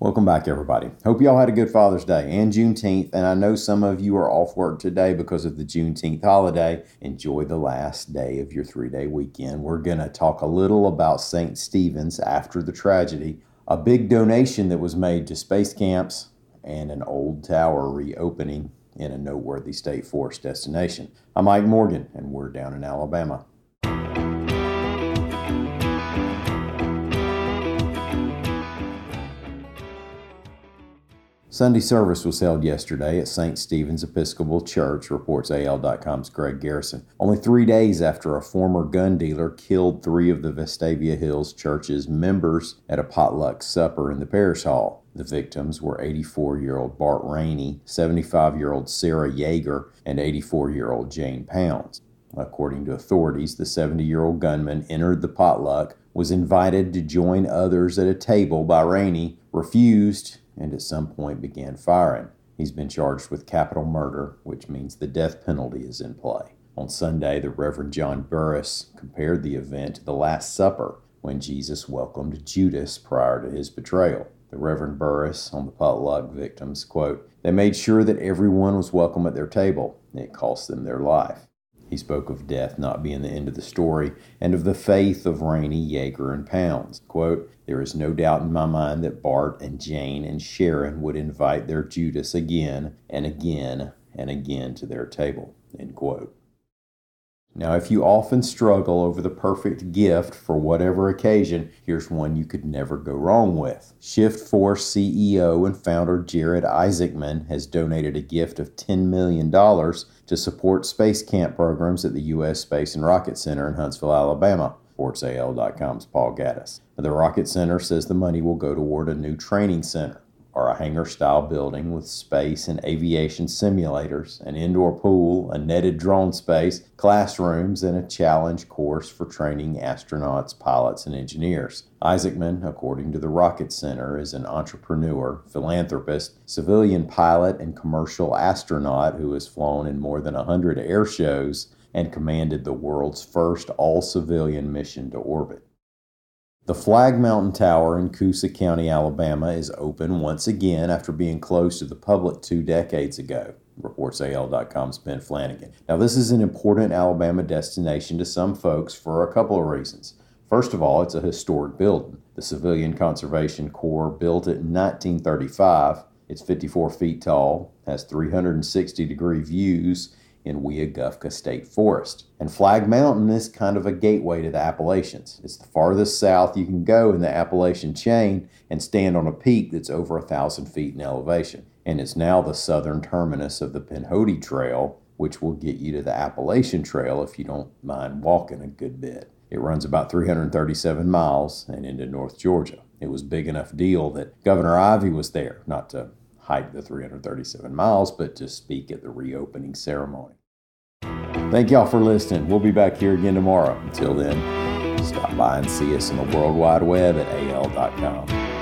Welcome back, everybody. Hope y'all had a good Father's Day and Juneteenth. And I know some of you are off work today because of the Juneteenth holiday. Enjoy the last day of your three day weekend. We're going to talk a little about St. Stephen's after the tragedy, a big donation that was made to space camps, and an old tower reopening in a noteworthy state forest destination. I'm Mike Morgan, and we're down in Alabama. Sunday service was held yesterday at St. Stephen's Episcopal Church, reports AL.com's Greg Garrison. Only three days after a former gun dealer killed three of the Vestavia Hills Church's members at a potluck supper in the parish hall. The victims were 84 year old Bart Rainey, 75 year old Sarah Yeager, and 84 year old Jane Pounds. According to authorities, the 70 year old gunman entered the potluck, was invited to join others at a table by Rainey, refused, and at some point began firing. He's been charged with capital murder, which means the death penalty is in play. On Sunday, the Reverend John Burruss compared the event to the Last Supper when Jesus welcomed Judas prior to his betrayal. The Reverend Burruss on the potluck victims quote, They made sure that everyone was welcome at their table. It cost them their life. He spoke of death not being the end of the story and of the faith of Rainey, Yeager, and Pounds. Quote, There is no doubt in my mind that Bart and Jane and Sharon would invite their Judas again and again and again to their table. End quote. Now, if you often struggle over the perfect gift for whatever occasion, here's one you could never go wrong with. Shift4 CEO and founder Jared Isaacman has donated a gift of $10 million to support space camp programs at the U.S. Space and Rocket Center in Huntsville, Alabama. SportsAL.com's Paul Gattis. The Rocket Center says the money will go toward a new training center a hangar style building with space and aviation simulators, an indoor pool, a netted drone space, classrooms, and a challenge course for training astronauts, pilots, and engineers. Isaacman, according to the Rocket Center, is an entrepreneur, philanthropist, civilian pilot, and commercial astronaut who has flown in more than 100 air shows and commanded the world's first all civilian mission to orbit. The Flag Mountain Tower in Coosa County, Alabama is open once again after being closed to the public two decades ago, reports AL.com's Ben Flanagan. Now, this is an important Alabama destination to some folks for a couple of reasons. First of all, it's a historic building. The Civilian Conservation Corps built it in 1935. It's 54 feet tall, has 360 degree views, in Weogufka State Forest. And Flag Mountain is kind of a gateway to the Appalachians. It's the farthest south you can go in the Appalachian chain and stand on a peak that's over a thousand feet in elevation. And it's now the southern terminus of the Pinhoti Trail, which will get you to the Appalachian Trail if you don't mind walking a good bit. It runs about 337 miles and into North Georgia. It was big enough deal that Governor Ivey was there, not to hike the 337 miles, but to speak at the reopening ceremony. Thank y'all for listening. We'll be back here again tomorrow. Until then, stop by and see us on the World Wide Web at al.com.